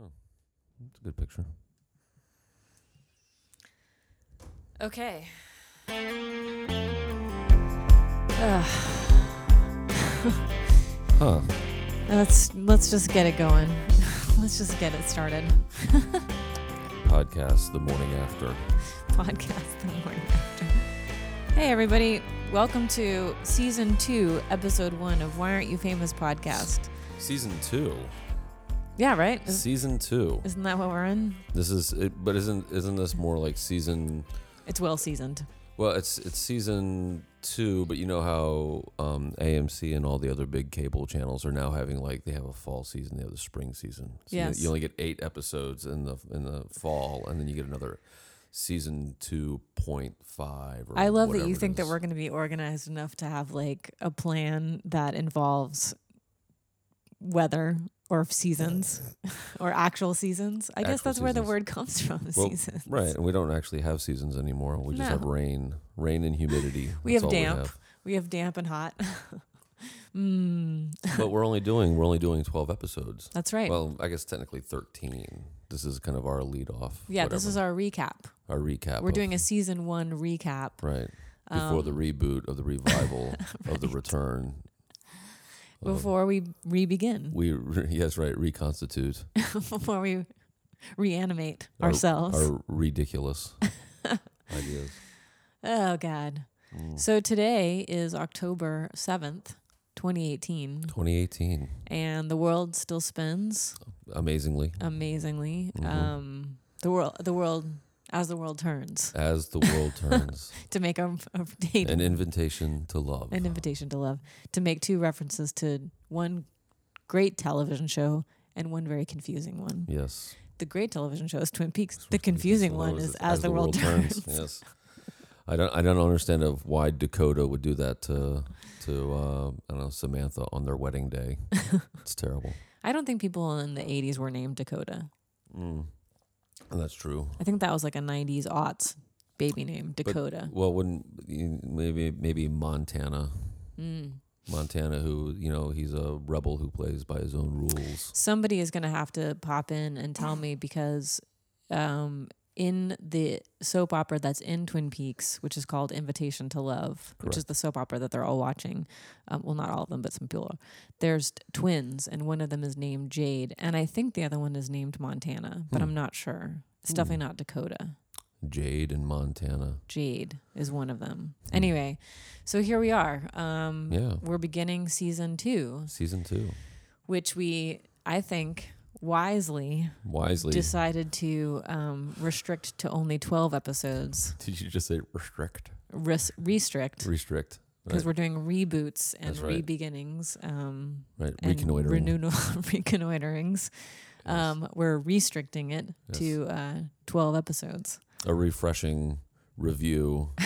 Oh it's a good picture. Okay. Ugh. Huh. Let's let's just get it going. let's just get it started. Podcast the morning after. Podcast the morning after. Hey everybody, welcome to season two, episode one of Why Aren't You Famous podcast. Season two. Yeah, right. Is, Season two. isn't that what we're in? This is it, but isn't isn't this more like season? It's well seasoned. Well, it's it's season two, but you know how um, AMC and all the other big cable channels are now having like they have a fall season, they have the spring season. So you- Yes. you, only get eight episodes in the in the fall, and then you get another season two point five. I love that whatever you it think that is. we're going to be organized enough to have like a plan that involves weather or seasons or actual seasons. I guess Actual that's where the word comes from. Well, seasons. right, and we don't actually have seasons anymore. We just have rain, rain and humidity. We That's have damp. We have. We have damp and hot. mm, but we're only doing we're only doing twelve episodes. that's right. Well, I guess technically thirteen. This is kind of our lead off. yeah, this is our recap. our recap. We're of- doing a season one recap. right before the um, reboot of the revival of the return. Before we re-begin, we re- yes right reconstitute before we reanimate our- ourselves. our ridiculous ideas. oh God. Mm. So today is October 7th, 2018, 2018, and the world still spins amazingly, amazingly. Mhm. Um, the world, the world, as the world turns, as the world turns, to make date, an invitation to love. an invitation to love, to make two references to one great television show and one very confusing one. yes, The great television show is Twin Peaks. The confusing one is it As, the, World, Turns. Yes. I don't. I don't understand of why Dakota would do that to to uh, I don't know Samantha on their wedding day. it's terrible. I don't think people in the 80s were named Dakota. Mm. That's true. I think that was like a 90s aughts baby name, Dakota. Well, wouldn't maybe maybe Montana, Mm. Montana, who you know he's a rebel who plays by his own rules. somebody is going to have to pop in and tell me because um, in the soap opera that's in Twin Peaks, which is called Invitation to Love, which is the soap opera that they're all watching. Um, well, not all of them, but some people. Are. There's twins, and one of them is named Jade, and I think the other one is named Montana, but Hmm. I'm not sure. It's Hmm. definitely not Dakota. Jade in Montana. Jade is one of them. Hmm. Anyway, so here we are. Um, Yeah. We're beginning season two, Season two. which we, I think, wisely Wisely. decided to um, restrict to only 12 episodes, Did you just say restrict? Res- restrict, Restrict. because Right. we're doing reboots and That's right. re-beginnings um, right. Reconnoitering. renewal- reconnoiterings. Um, we're restricting it Yes. to uh, 12 episodes. a refreshing review.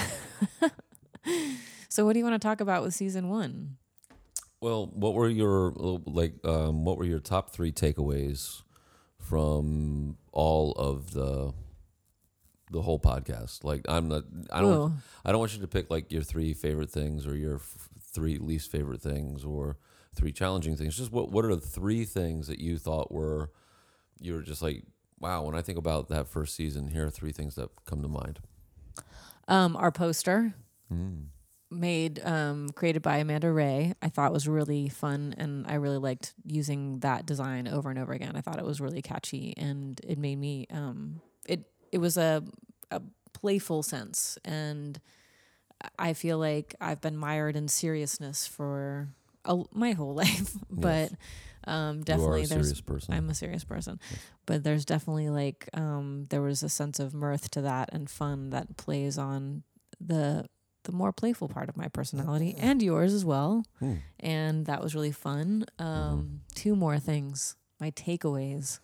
So, what do you want to talk about with season one? Well, what were your like? Um, what were your top three takeaways from all of the the whole podcast? Like, I'm not. I don't. Want, I don't want you to pick like your three favorite things or your f- three least favorite things or three challenging things. Just what what are the three things that you thought were you were just like, wow. When I think about that first season, here are three things that come to mind. Um, our poster Mm. Made um, created by Amanda Ray. I thought was really fun, and I really liked using that design over and over again. I thought it was really catchy, and it made me um, it it was a a playful sense, and I feel like I've been mired in seriousness for a, my whole life, but um, definitely a there's serious person. I'm a serious person. Yes. But there's definitely like um there was a sense of mirth to that and fun that plays on the the more playful part of my personality and yours as well. Hmm. And that was really fun. Um Mm-hmm. two more things. My takeaways.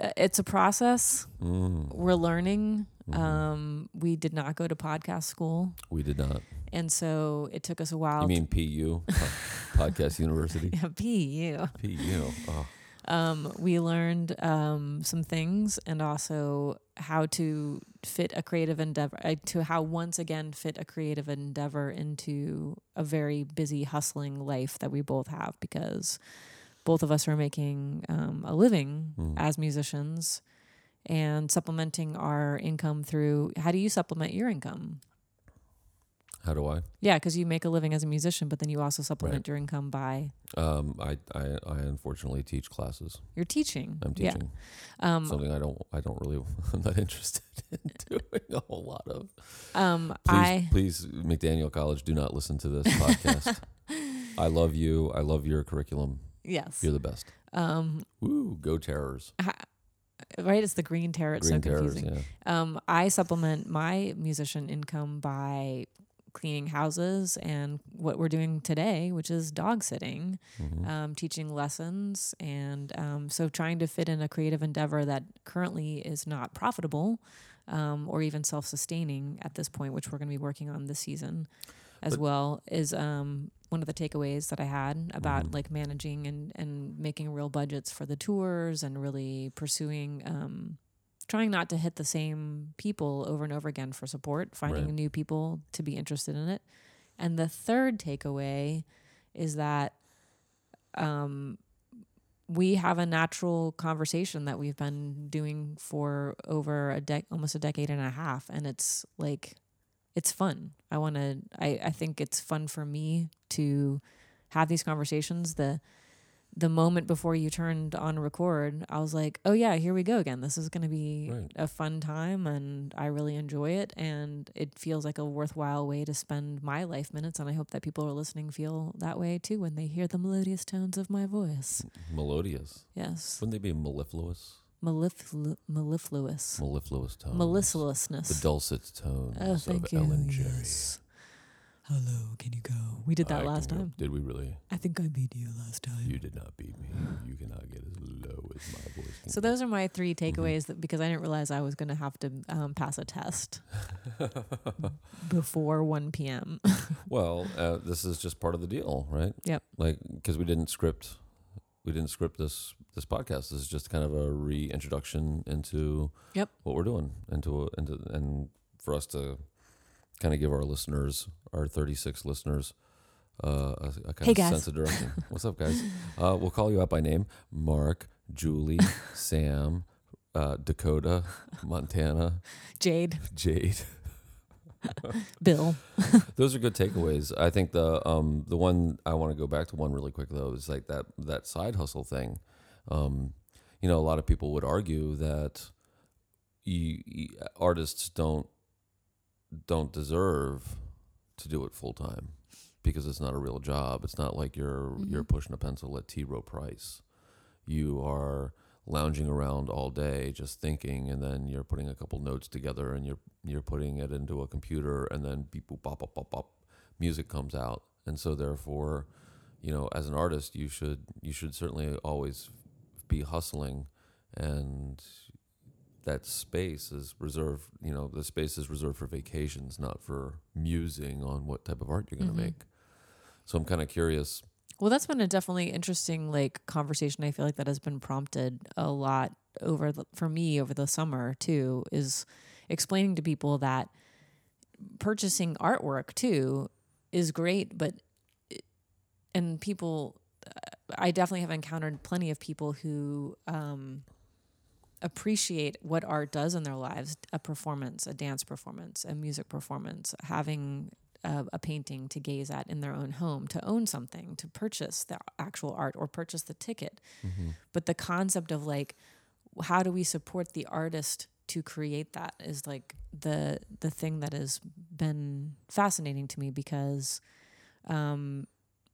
Uh, It's a process. Mm. We're learning. Mhm. Um we did not go to podcast school we did not. and so it took us a while You mean PU, Podcast University? to PU. PU. Oh, um, we learned um, some things and also how to fit a creative endeavor uh, to how once again fit a creative endeavor into a very busy hustling life that we both have because both of us are making um, a living Mhm. as musicians and supplementing our income through how do you supplement your income How do I? yeah because you make a living as a musician but then you also supplement Right. your income by Um, I, I, I unfortunately teach classes. You're teaching I'm yeah teaching um, something I don't, I don't really, I'm not interested in doing a whole lot of. um Please, i please, McDaniel College, do not listen to this podcast. I love you. I love your curriculum. yes You're the best. um Woo, go Terrors. ha- right it's the green terror it's Green so Terrors, confusing yeah. Um, I supplement my musician income by cleaning houses and what we're doing today, which is dog sitting, Mhm. um, teaching lessons, and um, so trying to fit in a creative endeavor that currently is not profitable um, or even self-sustaining at this point, which we're going to be working on this season as But- well. Is um, one of the takeaways that I had about Mhm. like managing and and making real budgets for the tours and really pursuing. Trying not to hit the same people over and over again for support, finding Right. new people to be interested in it. And the third takeaway is that um, we have a natural conversation that we've been doing for over a dec almost a decade and a half and it's like it's fun i want to I, I think it's fun for me to have these conversations the the moment before you turned on record i was like oh yeah here we go again this is going to be Right. a fun time and i really enjoy it and it feels like a worthwhile way to spend my life minutes and i hope that people who are listening feel that way too when they hear the melodious tones of my voice Melodious. yes Wouldn't they be mellifluous? melliflu- mellifluous Mellifluous tones. mellifluousness The dulcet tones oh of Ellen J. yes. Hello can you go we did that I last can go- time Did we really? i think i beat you last time You did not beat me. You cannot get as low as my voice. can So get. those are my three Mm-hmm. takeaways that because I didn't realize I was going to have to um, pass a test before 1 p.m. well, uh, this is just part of the deal, right? Yep. Like because we didn't script, we didn't script this this podcast. This is just kind of a reintroduction into Yep. what we're doing, into into and for us to kind of give our listeners, our 36 listeners, uh, a, a kind Hey, of guys. sense of direction. What's up, guys? Uh, we'll call you out by name: Mark, Julie, Sam, uh, Dakota, Montana, Jade, Jade. Bill. Those are good takeaways. I think the um the one I want to go back to one really quick though is like that that side hustle thing. Um, you know, a lot of people would argue that you, you, artists don't don't deserve to do it full time because it's not a real job. It's not like you're you're Mhm. pushing a pencil at T. Rowe Price. You are lounging around all day just thinking and then you're putting a couple notes together and you're you're putting it into a computer and then beep boop bop bop bop bop music comes out and so therefore you know as an artist you should you should certainly always be hustling and that space is reserved you know the space is reserved for vacations not for musing on what type of art you're going to Mhm. make so i'm kind of curious Well, that's been a definitely interesting like conversation. I feel like that has been prompted a lot over the, for me over the summer too. Is explaining to people that purchasing artwork too is great, but it- and people, I definitely have encountered plenty of people who um, appreciate what art does in their lives a performance, a dance performance, a music performance, having a, a painting to gaze at in their own home, to own something, to purchase the actual art or purchase the ticket. But the concept of like, how do we support the artist to create that is like the the thing that has been fascinating to me because um,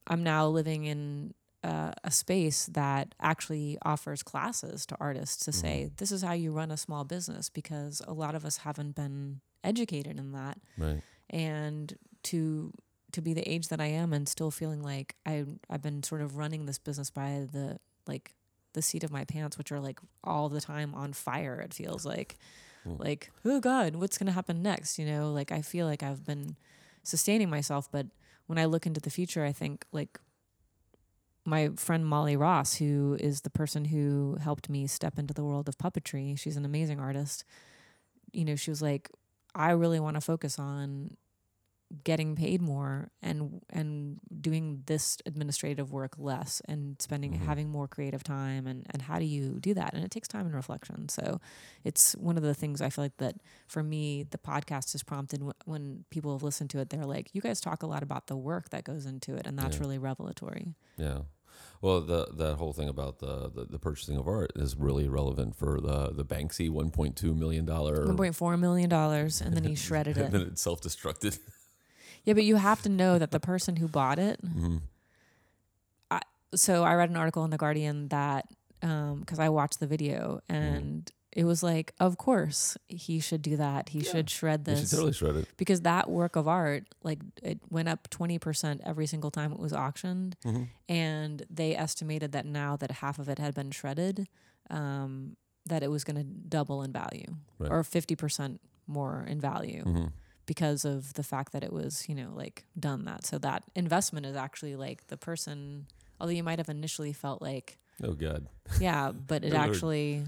I'm now living in uh, a space that actually offers classes to artists to say this is how you run a small business because a lot of us haven't been educated in that. Right. And to to be the age that I am and still feeling like I I've been sort of running this business by the like the seat of my pants which are like all the time on fire it feels like. Mm. like oh god what's going to happen next? You know like I feel like I've been sustaining myself but when I look into the future I think like my friend Molly Ross who is the person who helped me step into the world of puppetry. She's an amazing artist. You know she was like I really want to focus on getting paid more and and doing this administrative work less and spending Mhm. having more creative time and and how do you do that and it takes time and reflection so it's one of the things i feel like that for me the podcast is prompted wh- when people have listened to it they're like you guys talk a lot about the work that goes into it and that's Yeah. really revelatory Yeah. Well, the that whole thing about the, the, the purchasing of art is really relevant for the the Banksy 1.2 million dollar. 1.4 million dollars and then he shredded and then it it self destructed. yeah but you have to know that the person who bought it hmm so I read an article in the Guardian that because I watched the video and it was like, of course he should do that. He Yeah. should shred You should totally shred it. because that work of art, like it went up twenty percent every single time it was auctioned, hmm and they estimated that now that half of it had been shredded, um, that it was going to double in value Right. or fifty percent more in value hmm because of the fact that it was, you know, like done that. So that investment is actually like the person, although you might have initially felt like, Oh God. yeah, but it actually,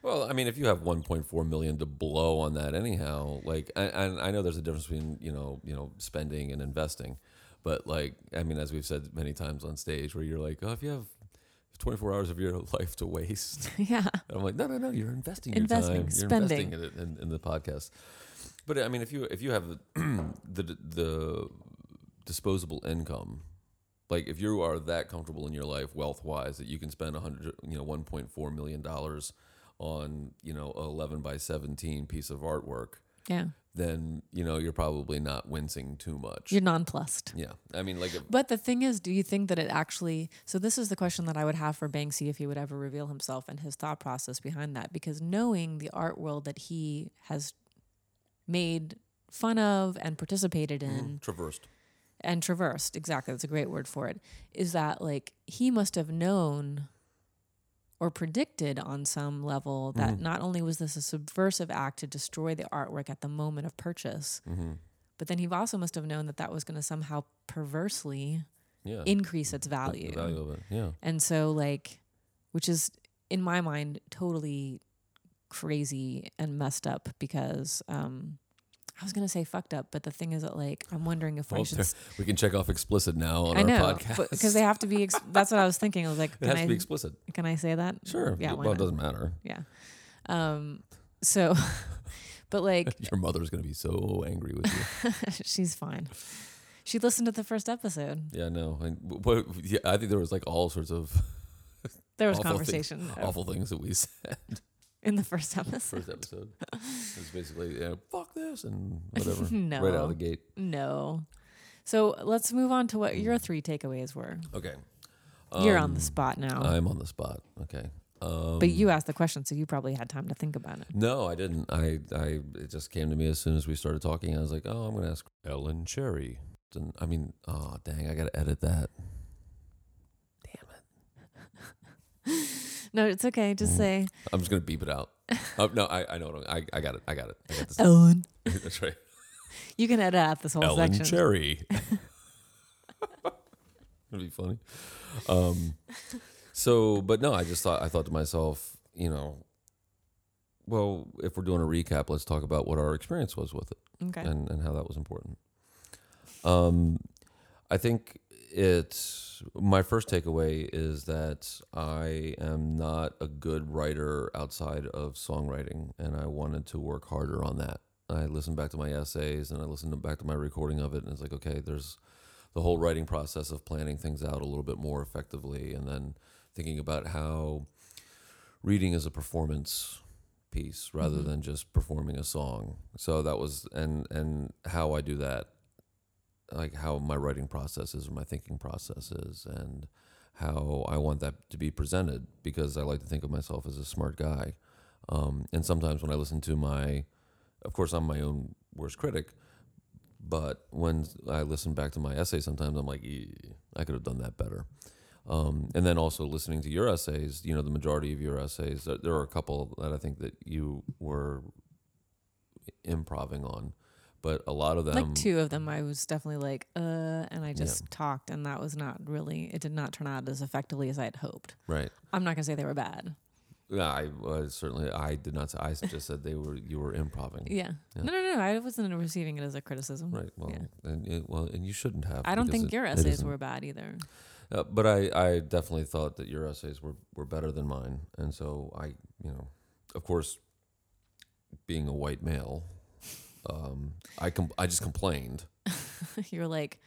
Well, I mean, if you have 1.4 million to blow on that, anyhow, like, and, and I know there's a difference between you know, you know, spending and investing, but like, I mean, as we've said many times on stage, where you're like, oh, if you have 24 hours of your life to waste, yeah, and I'm like, no, no, no, you're investing your Investing, time, you're spending. investing in in, in the podcast. But I mean, if you if you have the the, the disposable income, like if you are that comfortable in your life wealth wise that you can spend a hundred, you know, 1.4 million dollars on you know a 11 by 17 piece of artwork, yeah, then you know you're probably not wincing too much. you're nonplussed. yeah, I mean, like, But the thing is, do you think that it actually? So this is the question that I would have for Banksy if he would ever reveal himself and his thought process behind that. Because knowing the art world that he has made fun of and participated in, mm, traversed. and traversed exactly that's a great word for it is that like he must have known or predicted on some level that Mhm. not only was this a subversive act to destroy the artwork at the moment of purchase hmm but then he also must have known that that was going to somehow perversely Yeah, increase its The- the value value of it. Yeah. and so like which is in my mind totally crazy and messed up because um I was gonna say fucked up, but the thing is that like I'm wondering if I Well, should we can check off explicit now on I our know, podcast because they have to be. Ex- that's what I was thinking. I was like, It can has I to be explicit. can I say that? Sure. Yeah. Well, it doesn't matter. Yeah. Um. So, but like, Your mother's gonna be so angry with you. she's fine. She listened to the first episode. yeah, no. And what? Yeah, I think there was like all sorts of There was Awful conversation awful things that we said in the first episode. first episode. It's basically, you know, fuck this and whatever. no, Right out of the gate. no. So let's move on to what your three takeaways were. Okay. You're on the Um, spot now, I'm on the spot. Okay. Um, but you asked the question, so you probably had time to think about it. No, I didn't. I, I, it just came to me as soon as we started talking. I was like, oh, I'm going to ask Ellen Cherry. And I mean, oh, dang, I got to edit that. Damn it. No, it's okay. Just Mm. say I'm just to beep it out. oh, no, I, I know. what I'm- I, I got it. I got it. I got this. Ellen. That's right. You can edit out this whole Ellen section. Cherry. That'd be funny. Um, so, but no, I just thought I thought to myself, you know, well, if we're doing a recap, let's talk about what our experience was with it Okay. and, and how that was important. Um, I think it's my first takeaway is that I am not a good writer outside of songwriting, and I wanted to work harder on that. I listened back to my essays and I listened back to my recording of it, and it's like, okay, there's the whole writing process of planning things out a little bit more effectively, and then thinking about how reading is a performance piece rather Mhm. than just performing a song. So that was and and how I do that, like how my writing process is or my thinking process is, and how I want that to be presented because I like to think of myself as a smart guy. Um, and sometimes when I listen to my, of course, I'm my own worst critic. But when I listen back to my essay, sometimes I'm like, I could have done that better. Um, and then also listening to your essays, you know, the majority of your essays, there, there are a couple that I think that you were improving on, but a lot of them, like two of them, I was definitely like, uh, and I just talked, and that was not really. It did not turn out as effectively as I had hoped. right? I'm not gonna say they were bad. Yeah, I uh, certainly I did not. Say, I just said they were you were improving. Yeah. Yeah. No, no, no. I wasn't receiving it as a criticism. Right. Well, Yeah. and it, well, and you shouldn't have. I don't think it- your essays were bad either. Uh, but I, I definitely thought that your essays were, were better than mine, and so I, you know, of course, being a white male, um, I com- I just complained. You're like,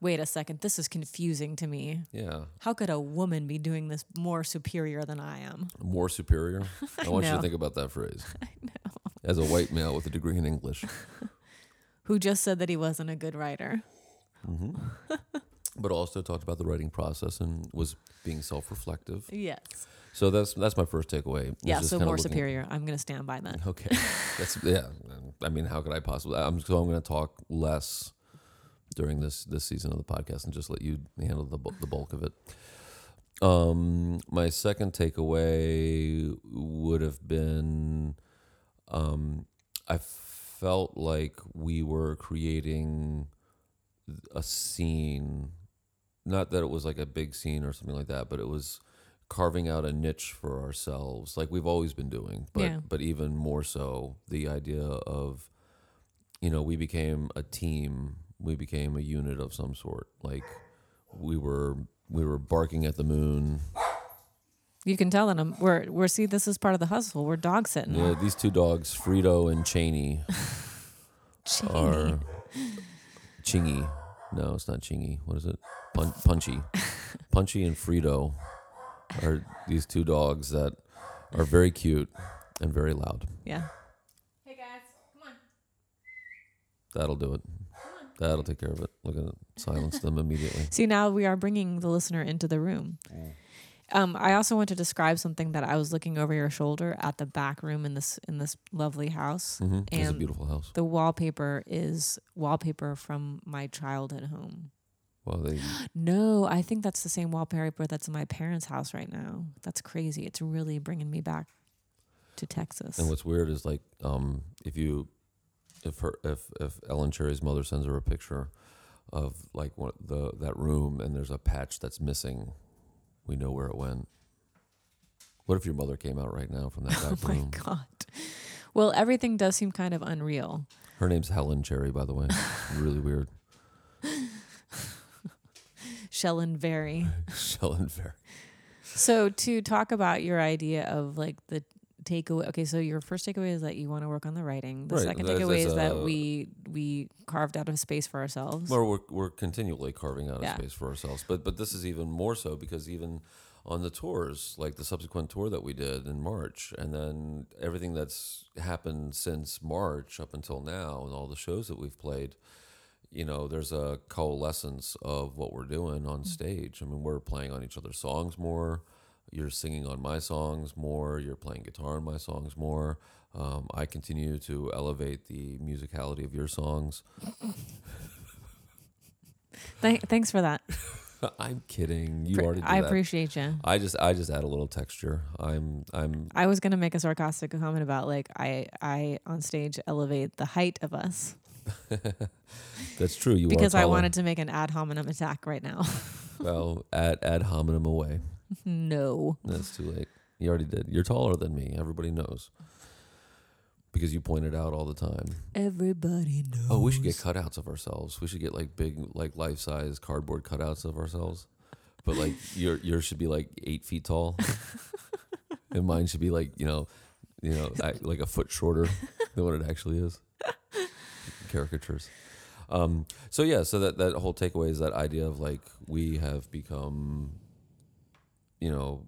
wait a second, this is confusing to me. Yeah, How could a woman be doing this more superior than I am? more superior. I, want you to think about that phrase. I know. As a white male with a degree in English. Who just said that he wasn't a good writer? hmm but also talked about the writing process and was being self-reflective. Yes. So that's that's my first takeaway. Yeah, so more looking- superior. I'm going to stand by that. Okay, that's yeah. I mean, how could I possibly? I'm so I'm going to talk less during this this season of the podcast and just let you handle the the bulk of it. Um, my second takeaway would have been, um, I felt like we were creating a scene, not that it was like a big scene or something like that, but it was carving out a niche for ourselves, like we've always been doing, but Yeah. but even more so, the idea of, you know, we became a team, we became a unit of some sort, like we were we were barking at the moon. You can tell them we're, we're, see, this is part of the hustle. We're dog sitting. Yeah, these two dogs, Frito and Cheney, are Chingy. No, it's not Chingy. What is it? Pun- Punchy. Punchy and Frito are these two dogs that are very cute and very loud. Yeah. Hey guys, come on. That'll do it. That'll take care of it. Look at it. Silence them immediately. See, now we are bringing the listener into the room. Um, I also want to describe something that I was looking over your shoulder at the back room in this in this lovely house. hmm It's a And- beautiful house. The wallpaper is wallpaper from my childhood home. Well, they No, I think that's the same wallpaper that's in my parents' house right now. That's crazy. It's really bringing me back to Texas. And what's weird is like, um, if you, if her, if if Ellen Cherry's mother sends her a picture of like the that room and there's a patch that's missing, we know where it went. What if your mother came out right now from that oh back my god. Well, everything does seem kind of unreal. Her name's Helen Cherry, by the way. really weird. Shellen Very. So to talk about your idea of like the takeaway. Okay, so your first takeaway is that you want to work on the writing. The Right, second that's- takeaway that's, is that uh, we we carved out a space for ourselves. Well, we're we're continually carving out Yeah. a space for ourselves, but but this is even more so because even on the tours, like the subsequent tour that we did in March, and then everything that's happened since March up until now, and all the shows that we've played, you know, there's a coalescence of what we're doing on stage. I mean, we're playing on each other's songs more. You're singing on my songs more. You're playing guitar on my songs more. Um, I continue to elevate the musicality of your songs. Th- thanks for that. I'm kidding. You Pre- already. I that. appreciate you. I just I just add a little texture. I'm I'm I was gonna make a sarcastic comment about like I I on stage elevate the height of us that's true. You because I wanted to make an ad hominem attack right now. well ad ad hominem away. no. That's too late. You already did. You're taller than me. Everybody knows because you point it out all the time. Everybody knows. Oh, we should get cutouts of ourselves. We should get like big like life size cardboard cutouts of ourselves. But like your yours should be like eight feet tall, and mine should be like you know, you know, like a foot shorter than what it actually is. Caricatures. Um, so yeah, so that that whole takeaway is that idea of like we have become, you know,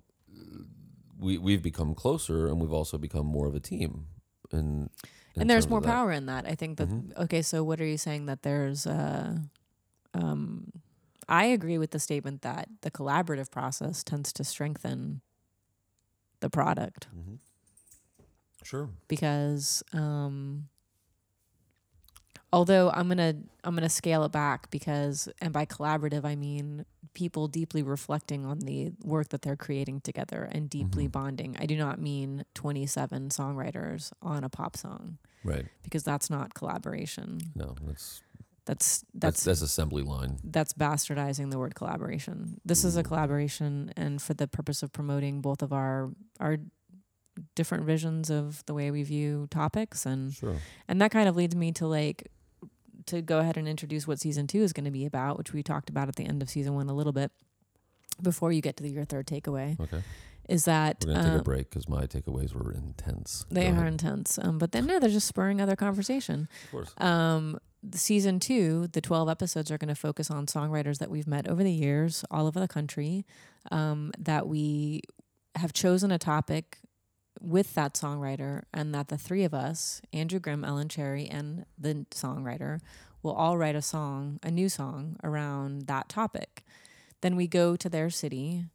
we we've become closer, and we've also become more of a team. And and there's more power in that. I think that Mhm. okay, so what are you saying that there's uh um I agree with the statement that the collaborative process tends to strengthen the product Mm-hmm. Sure. because um although I'm going to I'm going to scale it back because and by collaborative I mean people deeply reflecting on the work that they're creating together and deeply Mhm. bonding. I do not mean 27 songwriters on a pop song Right. because that's not collaboration. No, that's That's that's that's that's assembly line. that's bastardizing the word collaboration. This is a collaboration and for the purpose of promoting both of our our different visions of the way we view topics and Sure. and that kind of leads me to like to go ahead and introduce what season two is going to be about, which we talked about at the end of season one a little bit before you get to the, your third takeaway. Okay. Is that We're gonna take um, a break because my takeaways were intense. they are intense, um, but then no, they're just spurring other conversation. Of course. Um, the season two, the 12 episodes are going to focus on songwriters that we've met over the years, all over the country, um, that we have chosen a topic with that songwriter, and that the three of us, Andrew Grimm, Ellen Cherry, and the songwriter, will all write a song, a new song around that topic. Then we go to their city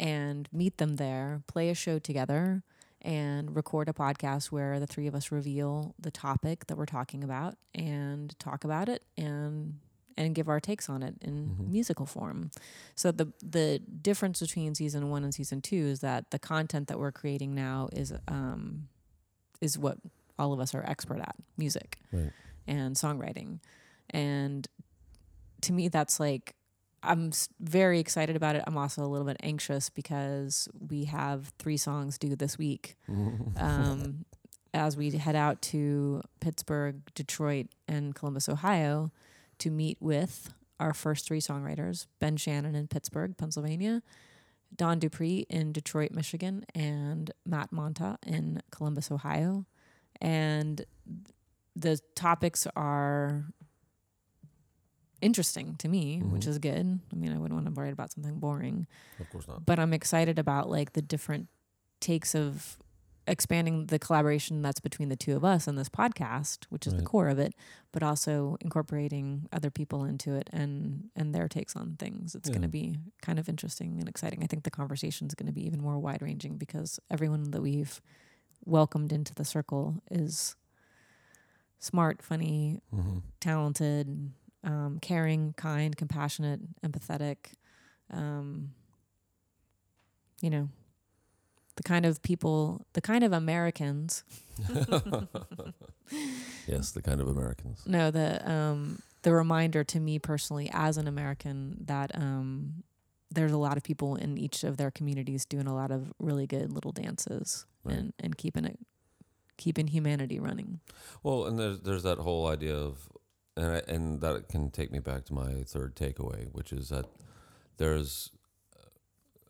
and meet them there, play a show together, and record a podcast where the three of us reveal the topic that we're talking about and talk about it and and give our takes on it in Mhm. musical form. So the the difference between season one and season two is that the content that we're creating now is um is what all of us are expert at music Right. and songwriting and to me that's like i'm very excited about it i'm also a little bit anxious because we have three songs due this week um, as we head out to pittsburgh detroit and columbus ohio to meet with our first three songwriters ben shannon in pittsburgh pennsylvania don dupree in detroit michigan and matt monta in columbus ohio and the topics are interesting to me, which Mhm. is good. I mean, I wouldn't want to write about something boring, of course not. but I'm excited about like the different takes of expanding the collaboration that's between the two of us and this podcast, which is the core of it, but also incorporating other people into it and and their takes on things. It's going to be kind of interesting and exciting. I think the conversation is going to be even more wide ranging because everyone that we've welcomed into the circle is smart, funny, hmm talented, um, caring, kind, compassionate, empathetic. Um, you know, the kind of people, the kind of Americans. yes, the kind of Americans. No, the um, the reminder to me personally as an American that um, there's a lot of people in each of their communities doing a lot of really good little dances Right. and and keeping it, keeping humanity running. Well, and there's there's that whole idea of, and I, and that can take me back to my third takeaway, which is that there's,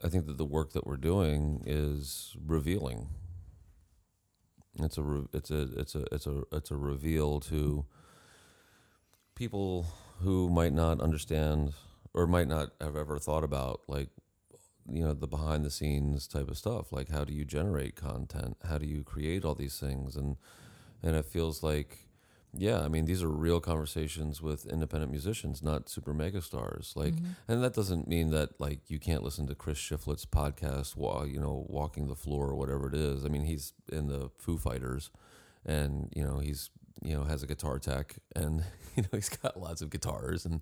I think that the work that we're doing is revealing. It's a re- it's a it's a it's a it's a reveal to people who might not understand or might not have ever thought about like you know the behind the scenes type of stuff. Like how do you generate content? How do you create all these things? And and it feels like yeah i mean these are real conversations with independent musicians not super mega stars like Mhm. and that doesn't mean that like you can't listen to chris shiflett's podcast while you know walking the floor or whatever it is i mean he's in the foo fighters and you know he's you know has a guitar tech and you know he's got lots of guitars and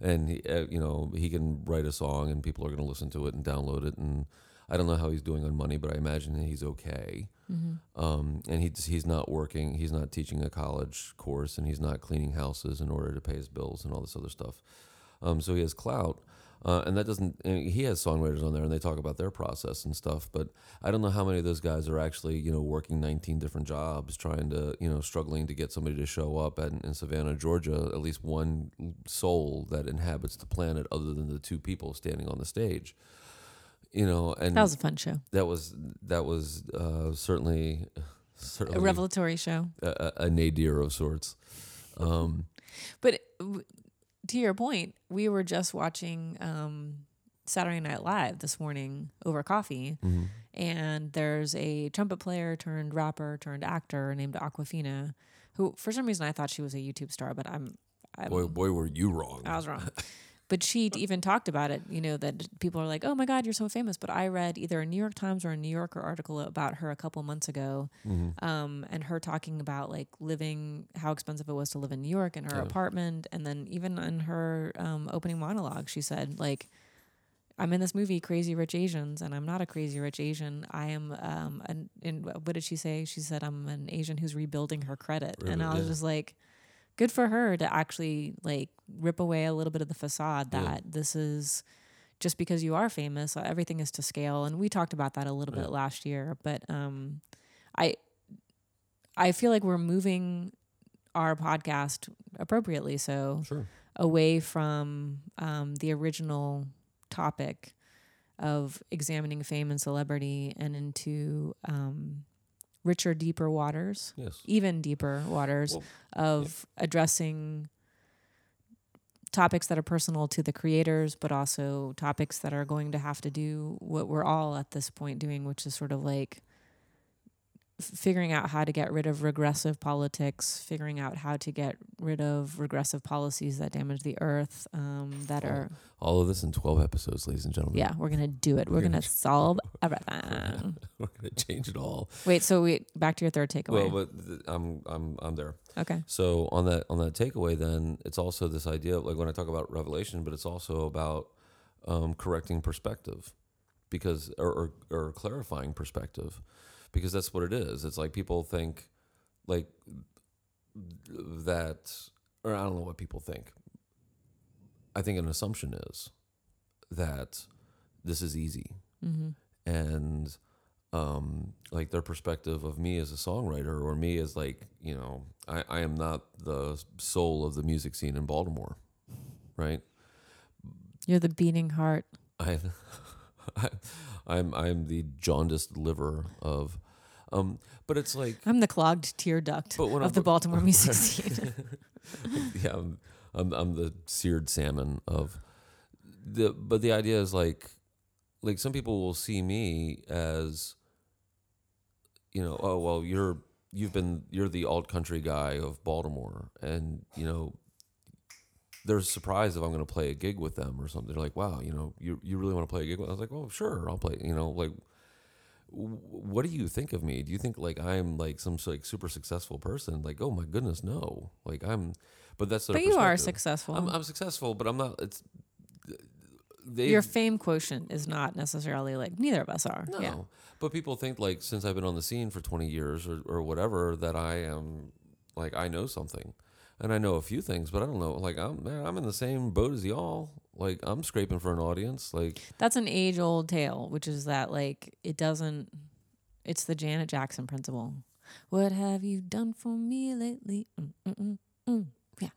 and he, uh, you know he can write a song and people are going to listen to it and download it and I don't know how he's doing on money, but I imagine he's okay. Mhm. Um, and he's he's not working, he's not teaching a college course, and he's not cleaning houses in order to pay his bills and all this other stuff. Um, so he has clout, uh, and that doesn't. and he has songwriters on there, and they talk about their process and stuff. But I don't know how many of those guys are actually you know working 19 different jobs, trying to you know struggling to get somebody to show up at, in Savannah, Georgia, at least one soul that inhabits the planet other than the two people standing on the stage. You know, and That was a fun show, that was that was uh, certainly certainly a revelatory show. a, a nadir of sorts. Um, But to your point, we were just watching um, Saturday Night Live this morning over coffee, mhm. and there's a trumpet player turned rapper turned actor named Awkwafina, who for some reason I thought she was a YouTube star, but I'm, I'm Boy, boy, were you wrong. I was wrong. But she even talked about it, you know, that people are like, oh my God, you're so famous. But I read either a New York Times or a New Yorker article about her a couple months ago Mhm. um, and her talking about like living, how expensive it was to live in New York in her Yeah. apartment. And then even in her um, opening monologue, she said, like, I'm in this movie, Crazy Rich Asians, and I'm not a crazy rich Asian. I am, um, an, in, what did she say? She said, I'm an Asian who's rebuilding her credit. and I was yeah. just like, good for her to actually like rip away a little bit of the facade Yeah. that this is just because you are famous, uh, everything is to scale. And we talked about that a little Yeah. bit last year, but, um, I I feel like we're moving our podcast appropriately so Sure. away from um, the original topic of examining fame and celebrity and into um, richer, deeper waters, Yes. even deeper waters Well, of addressing topics that are personal to the creators, but also topics that are going to have to do what we're all at this point doing, which is sort of like figuring out how to get rid of regressive politics, figuring out how to get rid of regressive policies that damage the earth, um, that Oh, are All of this in 12 episodes, ladies and gentlemen. yeah, we're gonna do it. We're We're gonna gonna tr- solve everything. We're to change it all. Wait, so we back to your third takeaway. Well, but th- I'm I'm I'm there. okay. So on that on that takeaway, then it's also this idea of like when I talk about revelation, but it's also about um, correcting perspective, because or, or or clarifying perspective, because that's what it is. It's like people think like that, or I don't know what people think. I think an assumption is that this is easy Mm-hmm. and um, like their perspective of me as a songwriter or me as like you know I, I am not the soul of the music scene in Baltimore, right? You're the beating heart. I, I I'm I'm the jaundiced liver of, um, but it's like I'm the clogged tear duct of I'm- the Baltimore music scene. yeah, I'm, I'm I'm the seared salmon of the. But the idea is like, like some people will see me as, you know, oh well, you're you've been you're the alt country guy of Baltimore, and you know, they're surprised if I'm going to play a gig with them or something. They're like, wow, you know, you you really want to play a gig? with I was like, well, sure, I'll play. You know, like. What do you think of me? Do you think like I'm like some like super successful person? Like, oh my goodness, no! Like I'm, but that's but you are successful. I'm, I'm successful, but I'm not. It's they. Your fame quotient is not necessarily like neither of us are. no, Yeah. but people think like since I've been on the scene for 20 years or, or whatever that I am like I know something, and I know a few things, but I don't know. Like I'm man, I'm in the same boat as y'all. Like I'm scraping for an audience. Like That's an age old tale, which is that like it doesn't it's the Janet Jackson principle. What have you done for me lately? Mm, mm, mm, mm. Yeah.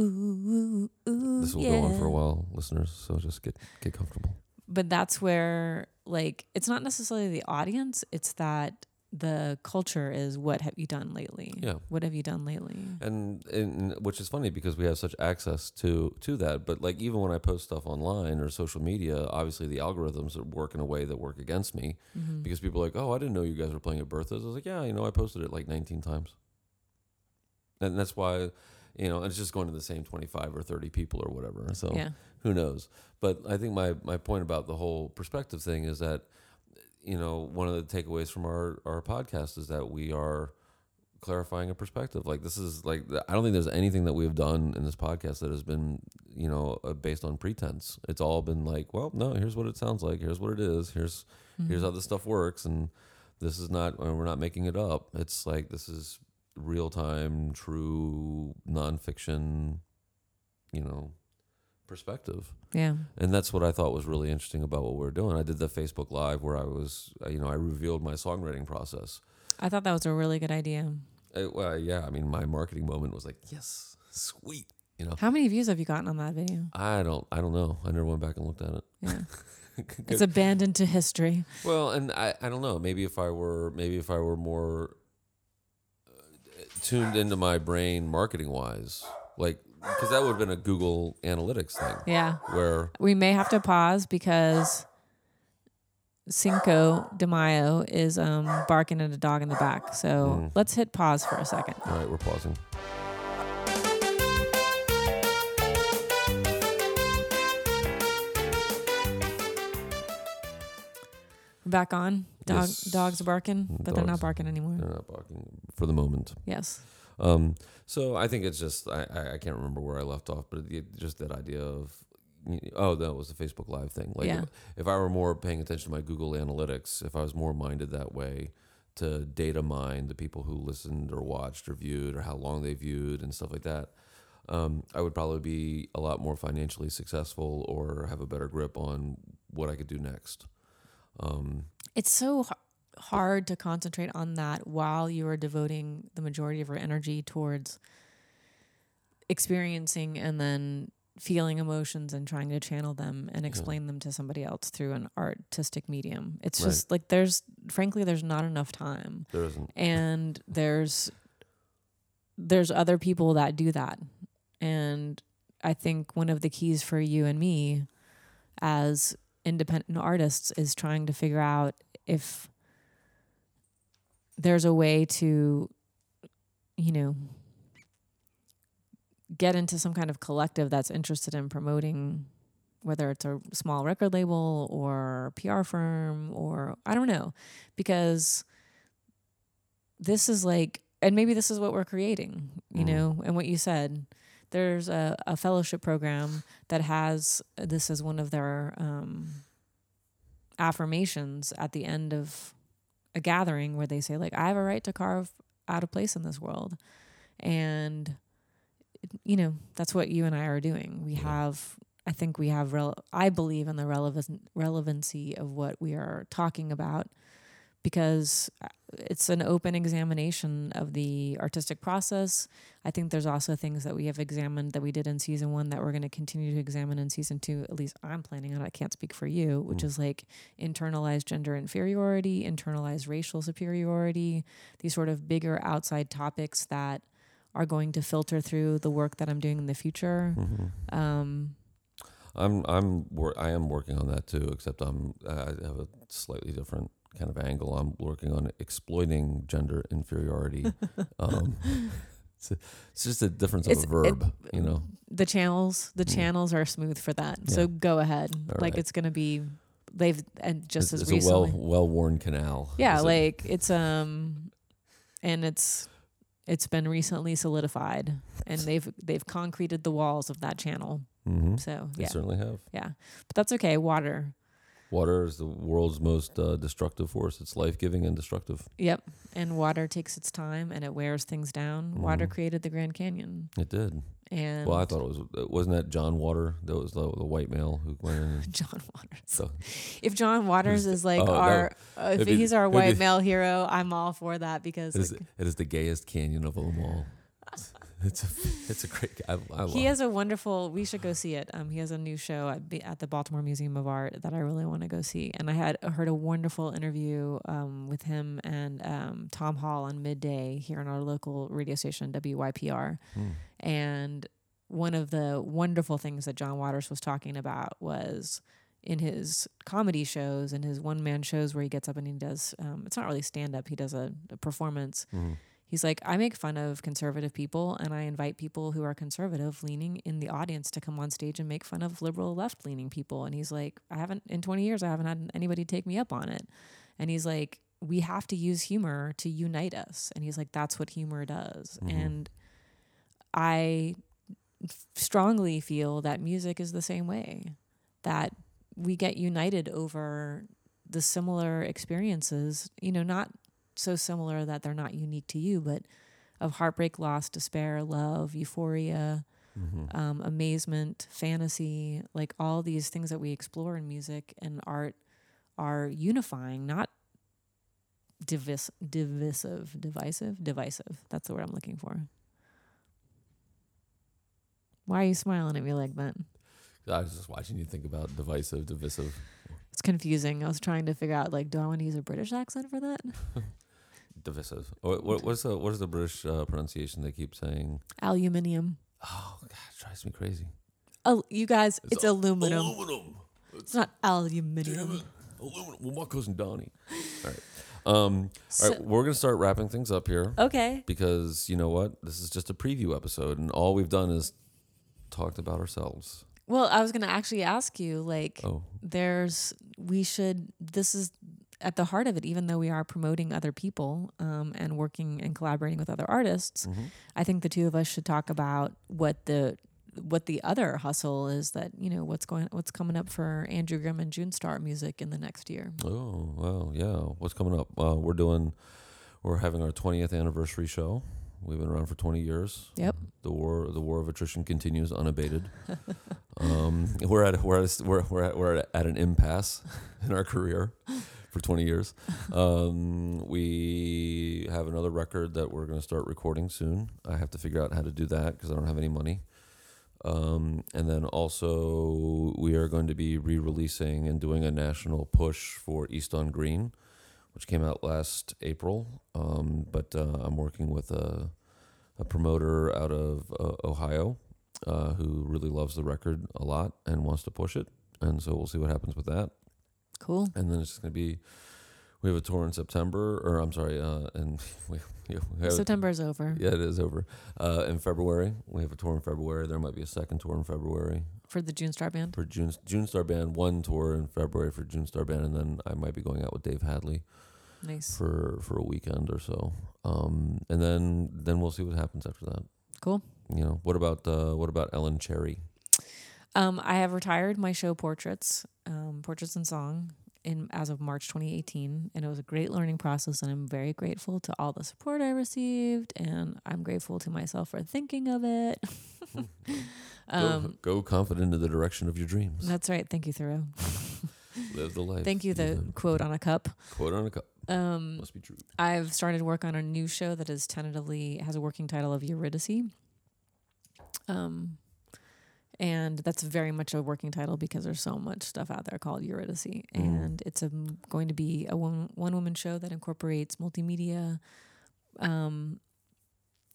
Ooh, ooh, ooh, this will yeah. go on for a while, listeners. So just get get comfortable. But that's where like it's not necessarily the audience, it's that the culture is what have you done lately? Yeah. What have you done lately? and, and which is funny because we have such access to to that but like even when i post stuff online or social media obviously the algorithms work in a way that work against me Mm-hmm. because people are like oh i didn't know you guys were playing at bertha's i was like yeah you know i posted it like 19 times and that's why you know it's just going to the same 25 or 30 people or whatever so Yeah. who knows but i think my my point about the whole perspective thing is that you know one of the takeaways from our our podcast is that we are clarifying a perspective. Like this is like i don't think there's anything that we've done in this podcast that has been you know uh, based on pretense. It's all been like well no here's what it sounds like. Here's what it is. Here's here's how this stuff works. And this is not and we're not making it up. It's like this is real time true nonfiction you know perspective Yeah. and that's what I thought was really interesting about what we were doing. I did the Facebook Live where I was, uh, you know, I revealed my songwriting process. I thought that was a really good idea. Uh, well, yeah, I mean, my marketing moment was like, yes, sweet. You know, How many views have you gotten on that video? I don't, I don't know. I never went back and looked at it. Yeah. it's abandoned to history. well, and I, I don't know. Maybe if I were, maybe if I were more uh, tuned into my brain marketing wise, like, because that would have been a Google Analytics thing Yeah. where We may have to pause because Cinco de Mayo is um, barking at a dog in the back. So Mm. let's hit pause for a second. All right, we're pausing. Back on. Dog, Yes. Dogs are barking, but they're not barking anymore. They're not barking for the moment. Yes. Um, so I think it's just I, I, can't remember where I left off, but it, just that idea of oh that was the Facebook Live thing. Like Yeah. if, if I were more paying attention to my Google Analytics, if I was more minded that way to data mine the people who listened or watched or viewed or how long they viewed and stuff like that, um, I would probably be a lot more financially successful or have a better grip on what I could do next. Um, It's so hard to concentrate on that while you are devoting the majority of your energy towards experiencing and then feeling emotions and trying to channel them and explain them to somebody else through an artistic medium. It's Right. just like there's frankly there's not enough time. There isn't. And there's there's other people that do that. And I think one of the keys for you and me as independent artists is trying to figure out if there's a way to you know get into some kind of collective that's interested in promoting whether it's a small record label or PR firm or I don't know because this is like and maybe this is what we're creating you Mhm. know and what you said there's a, a fellowship program that has this as one of their um, affirmations at the end of a gathering where they say like i have a right to carve out a place in this world and you know that's what you and i are doing we Yeah. have i think we have rel- i believe in the relevant relevancy of what we are talking about because it's an open examination of the artistic process. I think there's also things that we have examined that we did in season one that we're going to continue to examine in season two. At least I'm planning on. it. I can't speak for you, which Mm. is like internalized gender inferiority, internalized racial superiority, these sort of bigger outside topics that are going to filter through the work that I'm doing in the future. hmm Um, I'm I'm wor- I am working on that too. Except I'm I have a slightly different kind of angle. I'm working on exploiting gender inferiority. um, it's, a- it's just a difference of a verb, you know. the channels, the Mm. channels are smooth for that. Yeah. So go ahead. All like right. it's going to be, they've, and just it's, as it's a well well worn canal. yeah Is it- like it's um and it's it's been recently solidified and they've they've concreted the walls of that channel Mhm. so They certainly have. yeah but that's okay water Water is the world's most uh, destructive force. It's life giving and destructive. yep and water takes its time and it wears things down water Mhm. created the grand canyon It did. and Well, I thought it was uh, wasn't that John Water? That was the, the white male who went in. John waters so if john waters is like Oh, no. our uh, if be- he's our it'd be- white male hero i'm all for that because it is, like, it is the gayest canyon of them all. It's a it's a great. I, I love. He has a wonderful. We should go see it. Um, he has a new show at, B- at the Baltimore Museum of Art that I really want to go see. And I had heard a wonderful interview um, with him and um, Tom Hall on midday here on our local radio station WYPR. Hmm. And one of the wonderful things that John Waters was talking about was in his comedy shows and his one man shows where he gets up and he does. Um, it's not really stand up. He does a, a performance Mhm. He's like, I make fun of conservative people and I invite people who are conservative leaning in the audience to come on stage and make fun of liberal left leaning people. And he's like, I haven't, in 20 years, I haven't had anybody take me up on it. And he's like, we have to use humor to unite us. And he's like, that's what humor does. Mhm. And I strongly feel that music is the same way, that we get united over the similar experiences, you know, not so similar that they're not unique to you, but of heartbreak, loss, despair, love, euphoria, Mhm. um, amazement, fantasy, like all these things that we explore in music and art are unifying, not divis- divisive, divisive, divisive. That's the word I'm looking for. Why are you smiling at me like that? I was just watching you think about divisive, divisive, It's confusing. I was trying to figure out like, do I want to use a British accent for that? divisive. What, what, what's the what is the British uh, pronunciation they keep saying? Aluminium. Oh God, it drives me crazy. Oh, you guys, it's, It's al- aluminum. Aluminum. It's not aluminium. Damn it. Aluminum. Well, my cousin Donnie. All right. Um, all So- right. We're gonna start wrapping things up here Okay. because you know what? This is just a preview episode, and all we've done is talked about ourselves. Well, I was going to actually ask you like Oh, there's we should this is at the heart of it even though we are promoting other people um, and working and collaborating with other artists mhm. i think the two of us should talk about what the what the other hustle is that you know what's going what's coming up for andrew grimm and june star music in the next year oh, well, yeah. What's coming up? Uh, we're doing. We're having our 20th anniversary show. We've been around for 20 years. Yep. The war, the war of attrition continues unabated. um, we're at we're at a, we're we're at, we're at an impasse in our career for 20 years. Um, we have another record that we're going to start recording soon. I have to figure out how to do that because I don't have any money. Um, and then also, we are going to be re releasing and doing a national push for East on Green, which came out last April. Um, but uh, I'm working with a, a promoter out of uh, Ohio uh, who really loves the record a lot and wants to push it. And so we'll see what happens with that. Cool. And then it's just going to be, we have a tour in September, or I'm sorry, uh, and we, we have, September is over yeah, it is over. Uh, in February, we have a tour in February. There might be a second tour in February for the June Star Band. for June June Star Band. One tour in February for June Star Band, and then I might be going out with Dave Hadley Nice. for for a weekend or so. Um, and then then we'll see what happens after that. Cool. You know, what about uh, what about Ellen Cherry? Um, I have retired my show portraits, um, portraits and song, in as of March 2018, and it was a great learning process. And I'm very grateful to all the support I received, and I'm grateful to myself for thinking of it. um, go, go confident in the direction of your dreams. that's right. Thank you, Thoreau. Live the life. Thank you. The quote on a cup. quote on a cup Um, must be true. I've started work on a new show that is tentatively has a working title of Eurydice. Um, and that's very much a working title because there's so much stuff out there called Eurydice, and it's a, going to be a one one woman show that incorporates multimedia, um,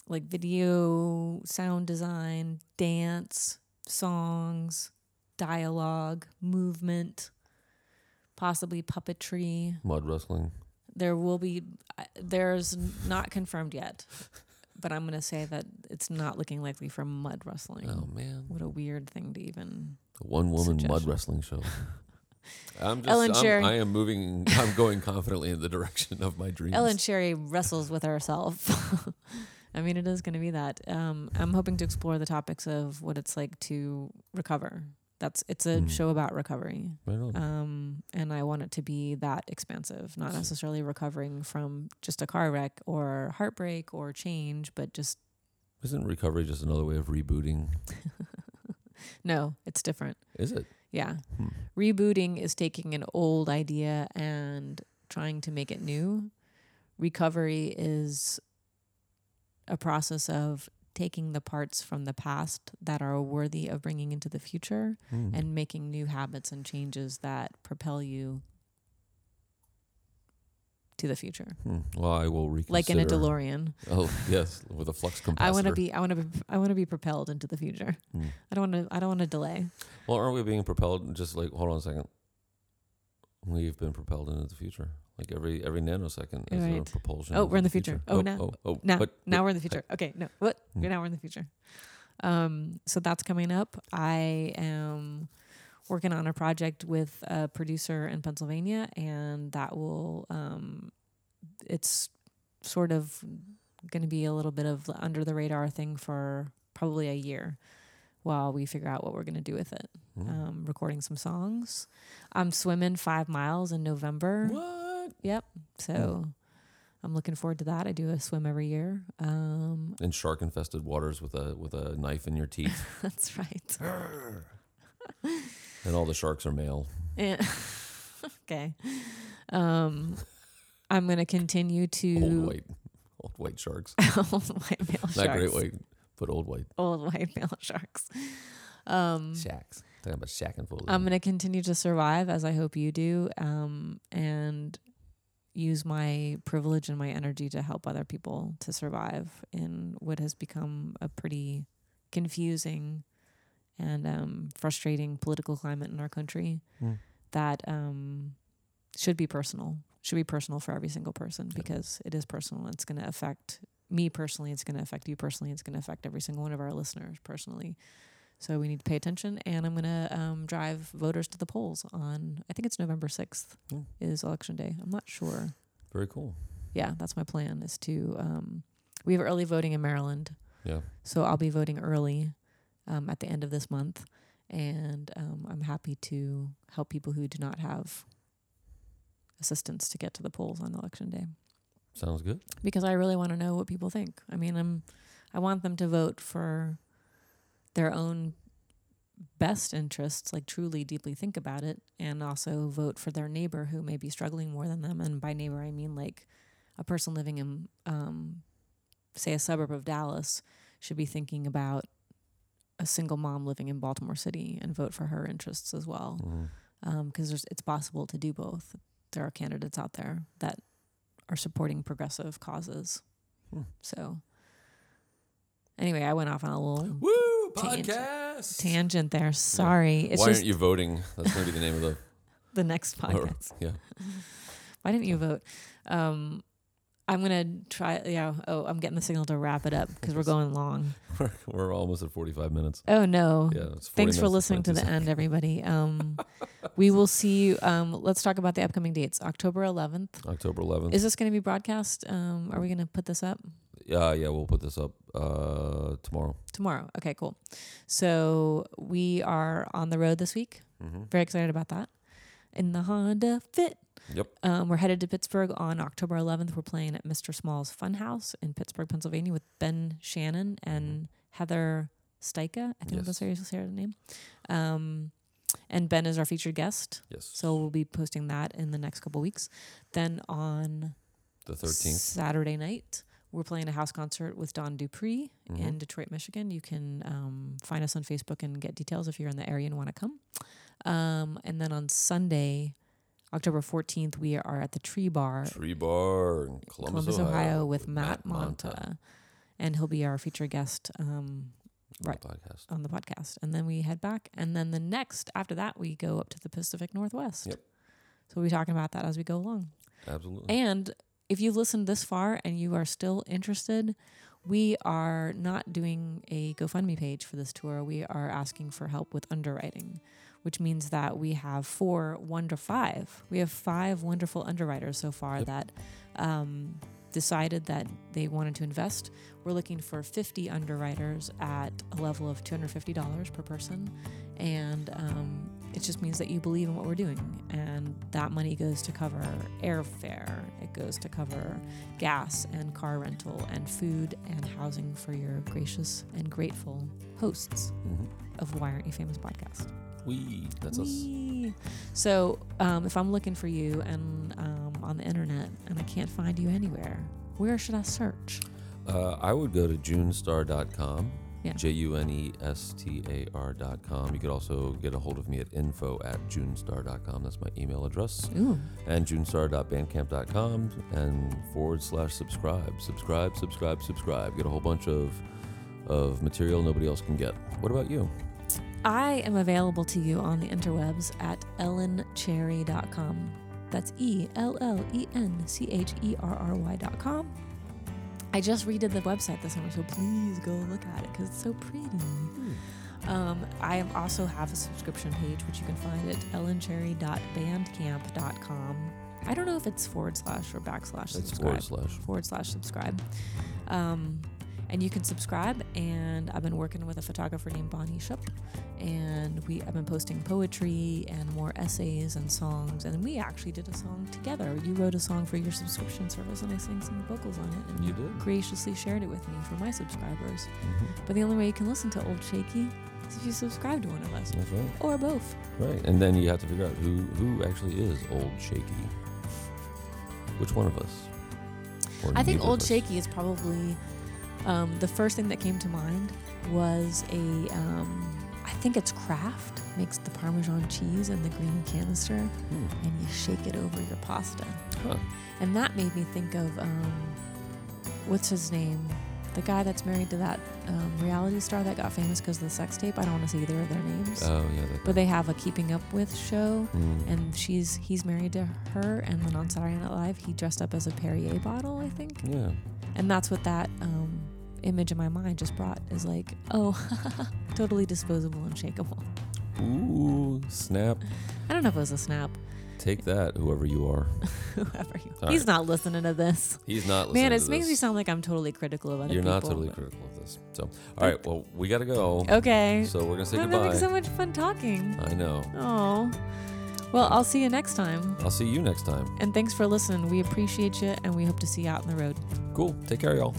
like video, sound design, dance, songs, dialogue, movement, possibly puppetry. Mud wrestling. there will be I- there's not confirmed yet but i'm going to say that it's not looking likely for mud wrestling Oh man, what a weird thing to even one woman mud wrestling show. I'm just, Ellen I'm, Cherry. I am moving. I'm going confidently in the direction of my dreams. ellen cherry wrestles with herself i mean it is going to be that um, i'm hoping to explore the topics of what it's like to recover that's it's a Mm. show about recovery Right um, and I want it to be that expansive, not necessarily recovering from just a car wreck or heartbreak or change, but just Isn't recovery just another way of rebooting? no, it's different. Is it? Yeah. Hmm. Rebooting is taking an old idea and trying to make it new. Recovery is a process of taking the parts from the past that are worthy of bringing into the future Hmm. and making new habits and changes that propel you to the future. Hmm. Well, I will reconsider. Like in a DeLorean. Oh yes, with a flux capacitor. I want to be I want to be I want to be propelled into the future. Hmm. I don't want to I don't want to delay. Well, aren't we being propelled? Just like hold on a second. We've been propelled into the future. Like every every nanosecond is a propulsion. Oh, we're in the future. Oh, now- Oh, oh, Now but- now we're in the future. Okay, no. What? Hmm. Now we're in the future. Um so that's coming up. I am working on a project with a producer in Pennsylvania and that will um it's sort of going to be a little bit of under the radar thing for probably a year while we figure out what we're going to do with it. Hmm. Um, recording some songs. I'm swimming five miles in November. What? Yep. So I'm looking forward to that. I do a swim every year. Um, In shark infested waters with a with a knife in your teeth, that's right. and all the sharks are male. And- okay. Um, I'm going to continue to Old white, old white sharks. old white male Not sharks. great white, but old white Old white male sharks. Um, shacks. Talking about shacking full. I'm going to continue to survive as I hope you do, um, and use my privilege and my energy to help other people to survive in what has become a pretty confusing and um, frustrating political climate in our country Hmm. that um, should be personal. Should be personal for every single person Yep. because it is personal. It's going to affect me personally. It's going to affect you personally. It's going to affect every single one of our listeners personally. So we need to pay attention, and I'm gonna um, drive voters to the polls on. I think it's November sixth Hmm. is election day. I'm not sure. Very cool. Yeah, that's my plan. Is to um, we have early voting in Maryland, Yeah. so I'll be voting early um, at the end of this month, and um, I'm happy to help people who do not have assistance to get to the polls on election day Sounds good. because I really want to know what people think. I mean, I'm I want them to vote for their own best interests, like truly deeply think about it, and also vote for their neighbor who may be struggling more than them. And by neighbor, I mean like a person living in, um, say, a suburb of Dallas should be thinking about a single mom living in Baltimore City and vote for her interests as well. Because there's it's possible to do both. There are candidates out there that are supporting progressive causes. Hmm. So, anyway, I went off on a little Woo! Tangent. Podcast. tangent there. Sorry, it's Why just aren't you voting? That's going to be the name of the. the next or- podcast. yeah. Why didn't you vote? Um, I'm gonna try. Yeah. Oh, I'm getting the signal to wrap it up because we're going long. We're, we're almost at 45 minutes. Oh no. Yeah. It's Thanks for listening to the seconds. end, everybody. Um, we will see you. Um, let's talk about the upcoming dates. October 11th. October 11th. Is this going to be broadcast? Um, are we going to put this up yeah, yeah, we'll put this up uh, tomorrow. tomorrow? Okay, cool. So we are on the road this week. Mm-hmm. Very excited about that. In the Honda Fit. Yep. Um, we're headed to Pittsburgh on October 11th. We're playing at Mr. Small's Funhouse in Pittsburgh, Pennsylvania, with Ben Shannon and Heather Steika. I think Yes. that's how you say her name. Um, and Ben is our featured guest. Yes. So we'll be posting that in the next couple weeks. Then on the 13th. Saturday night, we're playing a house concert with Don Dupree Mhm. in Detroit, Michigan. You can um, find us on Facebook and get details if you're in the area and want to come. Um, and then on Sunday, October 14th, we are at the Tree Bar, Tree Bar in Columbus, Columbus, Ohio, with Matt Matt Monta. Monta. And he'll be our featured guest um, on the Right. Podcast. on the podcast. And then we head back. And then the next, after that, we go up to the Pacific Northwest. Yep. So we'll be talking about that as we go along. Absolutely. And if you've listened this far and you are still interested, we are not doing a GoFundMe page for this tour. We are asking for help with underwriting, which means that we have four, one to five. We have five wonderful underwriters so far Yep. that um, decided that they wanted to invest. We're looking for 50 underwriters at a level of $250 per person. And um, it just means that you believe in what we're doing. And that money goes to cover airfare, it goes to cover gas and car rental and food and housing for your gracious and grateful hosts hmm of Why Aren't You Famous podcast. We. That's us. So um, if I'm looking for you and um, on the internet and I can't find you anywhere, where should I search? Uh, I would go to junestar.com. Yeah. J U N E S T A R.com. You could also get a hold of me at info at junestar.com. That's my email address. Ooh, And junestar.bandcamp.com and forward slash subscribe. Subscribe, subscribe, subscribe. Get a whole bunch of of material nobody else can get. What about you? I am available to you on the interwebs at ellencherry.com. That's E L L E N C H E R R Y.com. I just redid the website this summer, so please go look at it because it's so pretty. Um, I am also have a subscription page which you can find at ellencherry.bandcamp.com. I don't know if it's forward slash or backslash That's subscribe forward slash. forward slash subscribe. Um, and you can subscribe. And I've been working with a photographer named Bonnie Schupp, and we I've been posting poetry and more essays and songs. And we actually did a song together. You wrote a song for your subscription service, and I sang some vocals on it. And You did. graciously shared it with me for my subscribers. Mhm. But the only way you can listen to Old Shaky is if you subscribe to one of us, That's right. or both. Right. And then you have to figure out who who actually is old shaky. Which one of us? Or I think Old? Shaky is probably um, the first thing that came to mind was a um, I think it's Kraft makes the Parmesan cheese in the green canister Hmm. and you shake it over your pasta, Huh. and that made me think of um, what's his name, the guy that's married to that um, reality star that got famous because of the sex tape. I don't want to say either of their names, Oh yeah. But they have a Keeping Up with show. Hmm. And she's he's married to her, and then on Saturday Night Live, he dressed up as a Perrier bottle, I think. yeah. And that's what that um, image in my mind just brought is like, oh, totally disposable and shakeable. Ooh, snap. I don't know if it was a snap, Take that, whoever you are. whoever you. All He's right. not listening to this. He's not listening Man, to it makes me sound like I'm totally critical of other You're people. not totally critical of this. So, all right. Well, we gotta go. Okay. So we're gonna say I'm goodbye. having so much fun talking. I know. Oh. Well, I'll see you next time. I'll see you next time. And thanks for listening. We appreciate you, and we hope to see you out on the road. Cool. Take care, y'all.